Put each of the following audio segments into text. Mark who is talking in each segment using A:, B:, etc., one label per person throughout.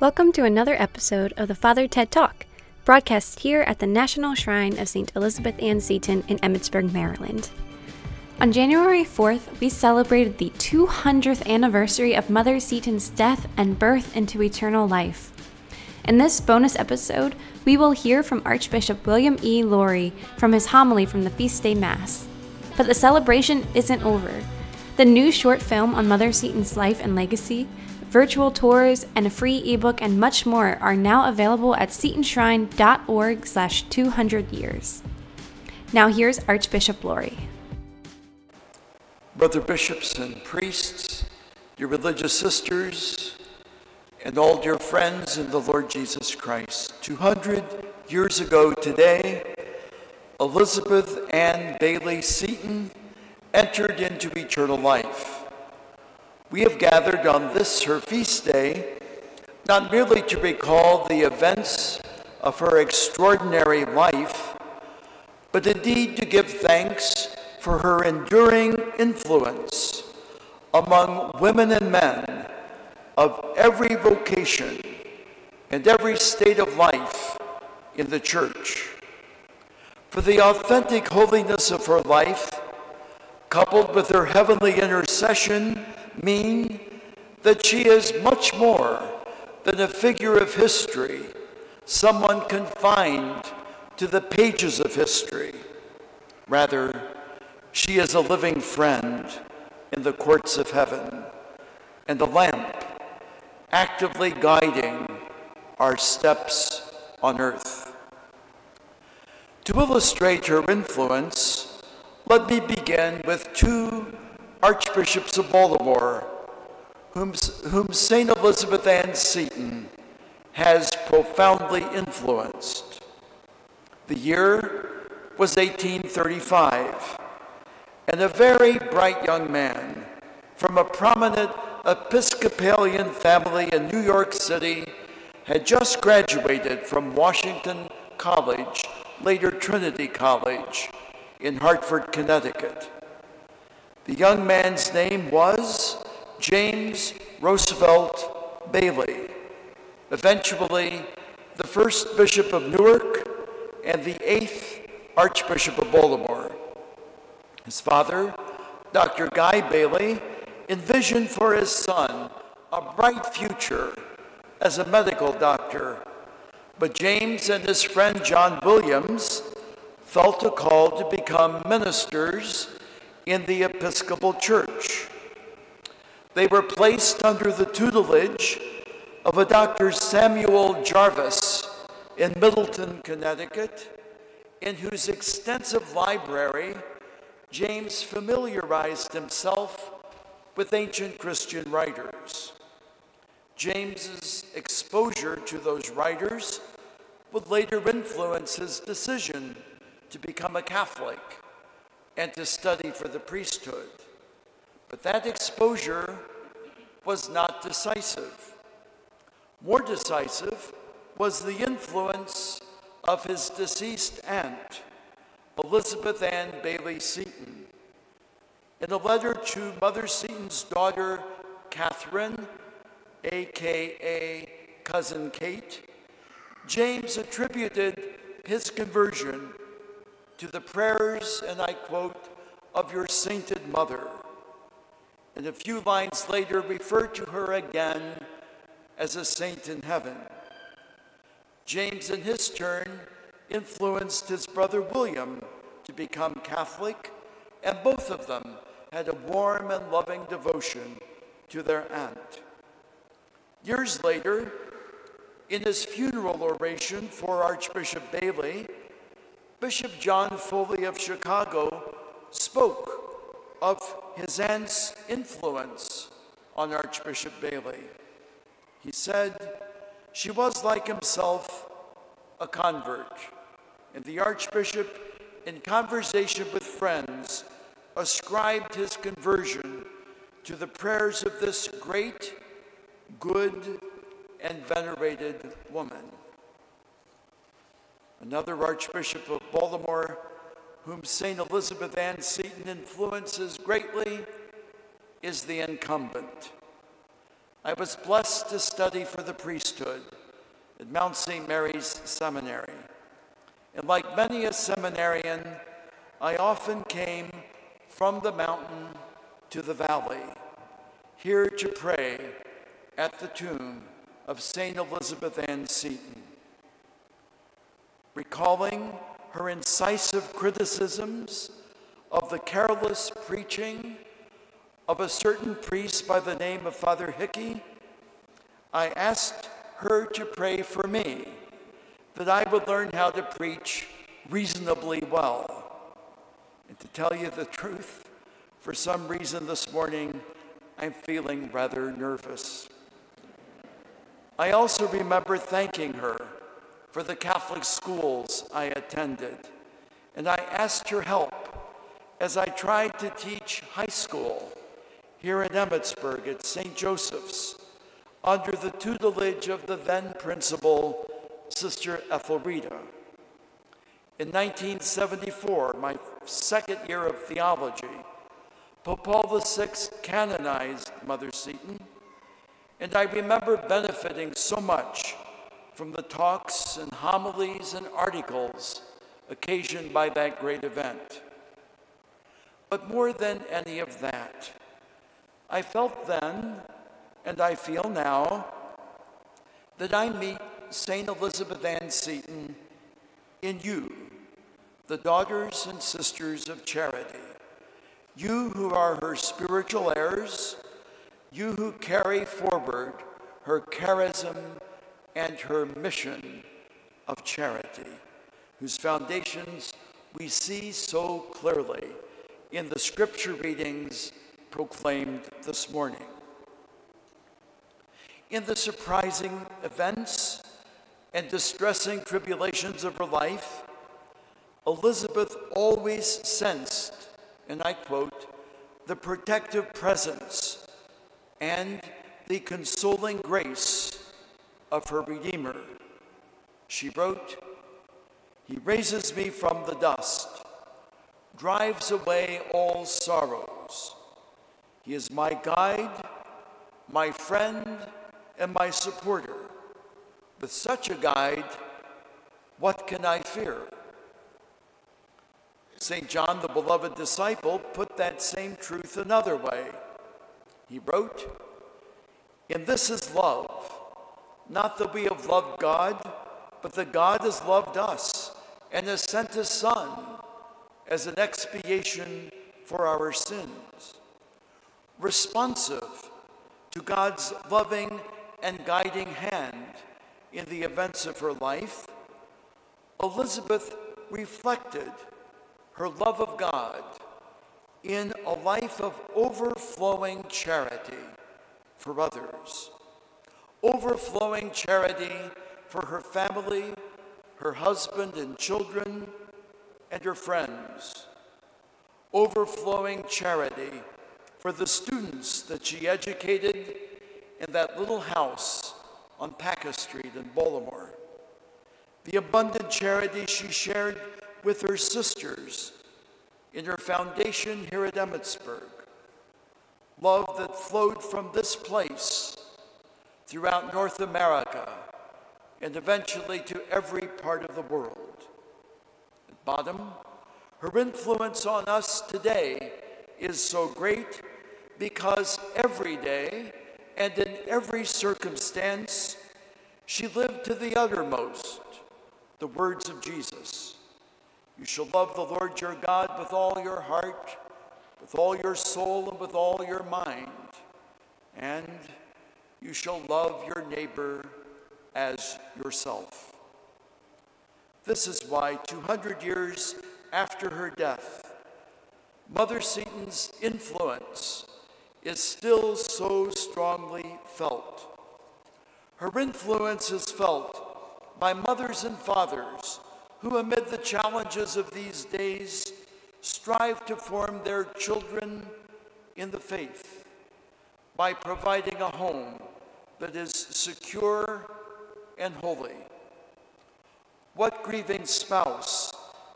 A: Welcome to another episode of the Father Ted Talk, broadcast here at the National Shrine of St. Elizabeth Ann Seton in Emmitsburg, Maryland. On January 4th, we celebrated the 200th anniversary of Mother Seton's death and birth into eternal life. In this bonus episode, we will hear from Archbishop William E. Lori from his homily from the Feast Day Mass. But the celebration isn't over. The new short film on Mother Seton's life and legacy virtual tours, and a free ebook and much more are now available at setonshrine.org slash 200 years. Now here's Archbishop Lori.
B: Brother bishops and priests, your religious sisters, and all dear friends in the Lord Jesus Christ. 200 years ago today, Elizabeth Ann Bayley Seton entered into eternal life. We have gathered on this her feast day not merely to recall the events of her extraordinary life, but indeed to give thanks for her enduring influence among women and men of every vocation and every state of life in the church. For the authentic holiness of her life, coupled with her heavenly intercession mean that she is much more than a figure of history, someone confined to the pages of history. Rather, she is a living friend in the courts of heaven and a lamp actively guiding our steps on earth. To illustrate her influence, let me begin with two archbishops of Baltimore, whom, whom St. Elizabeth Ann Seton has profoundly influenced. The year was 1835, and a very bright young man from a prominent Episcopalian family in New York City had just graduated from Washington College, later Trinity College, in Hartford, Connecticut. The young man's name was James Roosevelt Bayley, eventually the first Bishop of Newark and the eighth Archbishop of Baltimore. His father, Dr. Guy Bayley, envisioned for his son a bright future as a medical doctor, but James and his friend John Williams felt a call to become ministers in the Episcopal Church. They were placed under the tutelage of a Dr. Samuel Jarvis in Middletown, Connecticut, in whose extensive library James familiarized himself with ancient Christian writers. James's exposure to those writers would later influence his decision to become a Catholic and to study for the priesthood. But that exposure was not decisive. More decisive was the influence of his deceased aunt, Elizabeth Ann Bayley Seton. In a letter to Mother Seton's daughter, Catherine, aka Cousin Kate, James attributed his conversion to the prayers, and I quote, of your sainted mother. And a few lines later, refer to her again as a saint in heaven. James, in his turn, influenced his brother William to become Catholic, and both of them had a warm and loving devotion to their aunt. Years later, in his funeral oration for Archbishop Bayley, Bishop John Foley of Chicago spoke of his aunt's influence on Archbishop Bayley. He said, She was like himself, a convert. And the Archbishop, in conversation with friends, ascribed his conversion to the prayers of this great, good, and venerated woman. Another Archbishop of Baltimore, whom St. Elizabeth Ann Seton influences greatly, is the incumbent. I was blessed to study for the priesthood at Mount St. Mary's Seminary. And like many a seminarian, I often came from the mountain to the valley, here to pray at the tomb of St. Elizabeth Ann Seton. Recalling her incisive criticisms of the careless preaching of a certain priest by the name of Father Hickey, I asked her to pray for me that I would learn how to preach reasonably well. And to tell you the truth, for some reason this morning, I'm feeling rather nervous. I also remember thanking her for the Catholic schools I attended, and I asked her help as I tried to teach high school here in Emmitsburg at St. Joseph's under the tutelage of the then principal, Sister Ethelreda. In 1974, my second year of theology, Pope Paul VI canonized Mother Seton, and I remember benefiting so much from the talks and homilies and articles occasioned by that great event. But more than any of that, I felt then, and I feel now, that I meet St. Elizabeth Ann Seton in you, the daughters and sisters of charity. You who are her spiritual heirs, you who carry forward her charism and her mission of charity, whose foundations we see so clearly in the scripture readings proclaimed this morning. In the surprising events and distressing tribulations of her life, Elizabeth always sensed, and I quote, the protective presence and the consoling grace of her Redeemer. She wrote, He raises me from the dust, drives away all sorrows he is my guide, my friend, and my supporter. With such a guide, what can I fear? St. John, the beloved disciple, put that same truth another way. He wrote, And this is love, not that we have loved God, but that God has loved us and has sent his Son as an expiation for our sins. Responsive to God's loving and guiding hand in the events of her life, Elizabeth reflected her love of God in a life of overflowing charity for others, overflowing charity for her family, her husband and children, and her friends, overflowing charity for the students that she educated in that little house on Paca Street in Baltimore, the abundant charity she shared with her sisters in her foundation here at Emmitsburg, love that flowed from this place throughout North America and eventually to every part of the world. At bottom, her influence on us today is so great because every day and in every circumstance, she lived to the uttermost the words of Jesus. You shall love the Lord your God with all your heart, with all your soul, and with all your mind. And you shall love your neighbor as yourself. This is why, 200 years after her death, Mother Seton's influence is still so strongly felt. Her influence is felt by mothers and fathers who, amid the challenges of these days, strive to form their children in the faith by providing a home that is secure and holy. What grieving spouse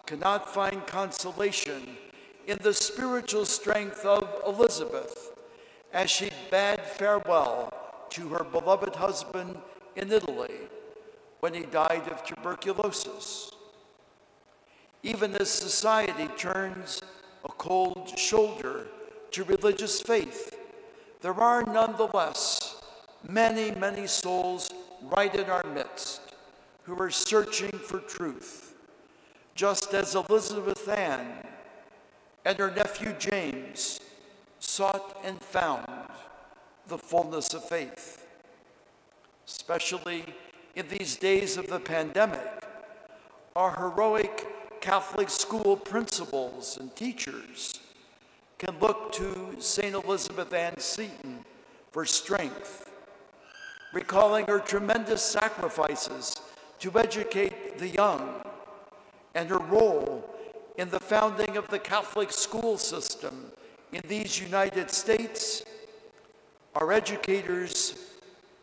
B: cannot find consolation in the spiritual strength of Elizabeth as she bade farewell to her beloved husband in Italy when he died of tuberculosis. Even as society turns a cold shoulder to religious faith, there are nonetheless many, many souls right in our midst who are searching for truth, just as Elizabeth Ann and her nephew James sought and found the fullness of faith. Especially in these days of the pandemic, our heroic Catholic school principals and teachers can look to St. Elizabeth Ann Seton for strength, recalling her tremendous sacrifices to educate the young and her role in the founding of the Catholic school system in these United States. Our educators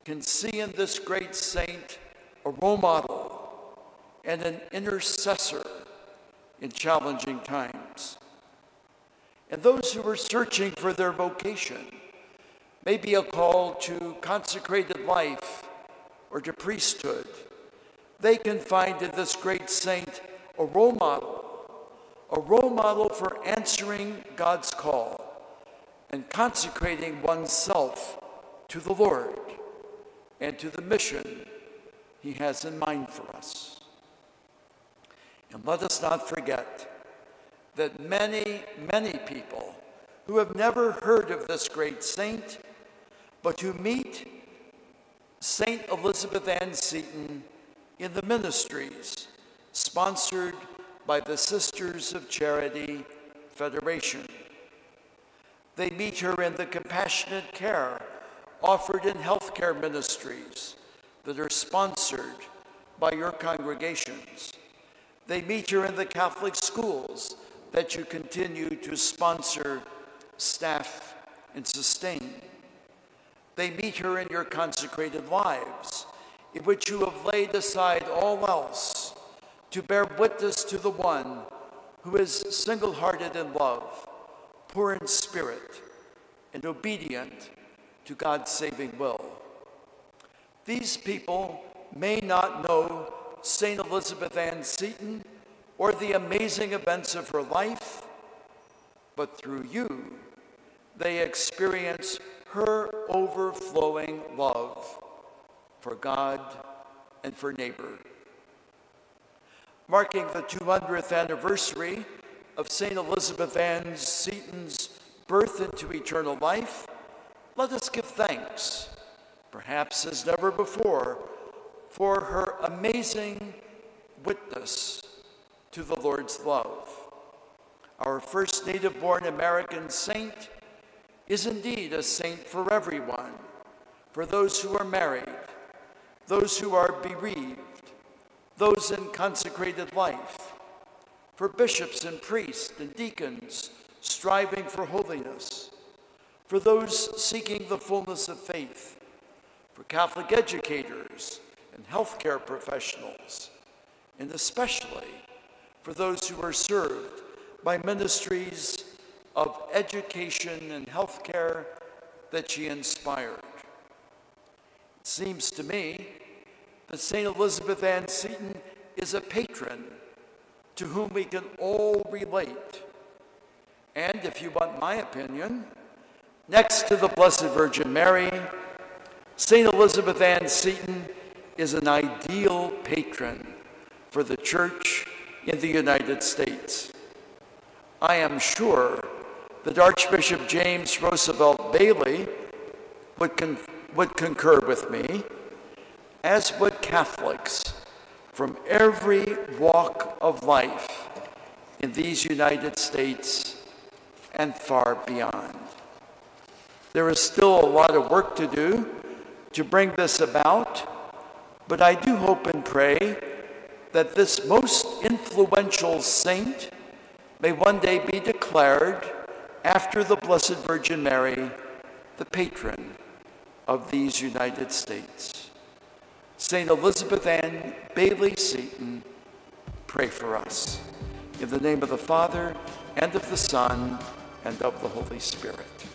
B: can see in this great saint a role model and an intercessor in challenging times. And those who are searching for their vocation, may be a call to consecrated life or to priesthood, they can find in this great saint a role model, a role model for answering God's call and consecrating oneself to the Lord and to the mission He has in mind for us. And let us not forget that many, many people who have never heard of this great saint, but to meet Saint Elizabeth Ann Seton in the ministries sponsored by the Sisters of Charity Federation. They meet her in the compassionate care offered in healthcare ministries that are sponsored by your congregations. They meet her in the Catholic schools that you continue to sponsor, staff, and sustain. They meet her in your consecrated lives, in which you have laid aside all else to bear witness to the one who is single hearted in love, poor in spirit, and obedient to God's saving will. These people may not know St. Elizabeth Ann Seton or the amazing events of her life, but through you, they experience her overflowing love for God and for neighbor. Marking the 200th anniversary of St. Elizabeth Ann Seton's birth into eternal life, let us give thanks, perhaps as never before, for her amazing witness to the Lord's love. Our first native born American saint is indeed a saint for everyone, for those who are married, those who are bereaved, those in consecrated life, for bishops and priests and deacons striving for holiness, for those seeking the fullness of faith, for Catholic educators and healthcare professionals, and especially for those who are served by ministries of education and healthcare that she inspired. It seems to me that St. Elizabeth Ann Seton is a patron to whom we can all relate. And if you want my opinion, next to the Blessed Virgin Mary, St. Elizabeth Ann Seton is an ideal patron for the church in the United States. I am sure that Archbishop James Roosevelt Bayley would, con- would concur with me, as would Catholics from every walk of life in these United States and far beyond. There is still a lot of work to do to bring this about but I do hope and pray that this most influential saint may one day be declared, after the Blessed Virgin Mary, the patron of these United States. St. Elizabeth Ann Bayley Seton, pray for us. In the name of the Father, and of the Son, and of the Holy Spirit.